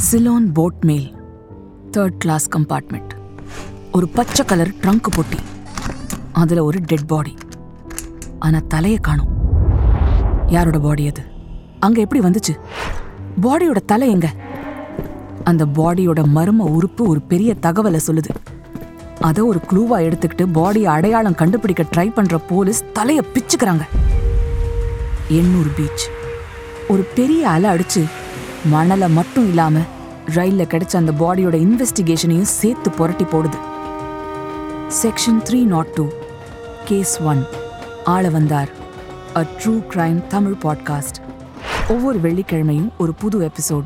Ceylon boat மேல். Third class compartment ஒரு பச்சை கலர் ட்ரங்க் பொட்டி. அதுல ஒரு டெட் பாடி ஆனா தலையை காணோம். யாரோட பாடி அது? அங்க எப்படி வந்துச்சு? பாடியோட தலை எங்க? அந்த பாடியோட மர்ம உறுப்பு ஒரு பெரிய தகவலை சொல்லுது. அதை ஒரு க்ளூவா எடுத்துக்கிட்டு பாடியை அடையாளம் கண்டுபிடிக்க ட்ரை பண்ற போலீஸ் தலையை பிச்சுக்கிறாங்க. எண்ணூர் பீச் ஒரு பெரிய அலை அடிச்சு மணலை மட்டும் இல்லாம ரயில்ல கிடைச்ச அந்த பாடியோட இன்வெஸ்டிகேஷனையும் சேர்த்து புரட்டி போடுது. Section three nought two case one ஆள வந்தார். A true crime Tamil podcast ஒவ்வொரு வெள்ளிக்கிழமையும் ஒரு புது எபிசோட்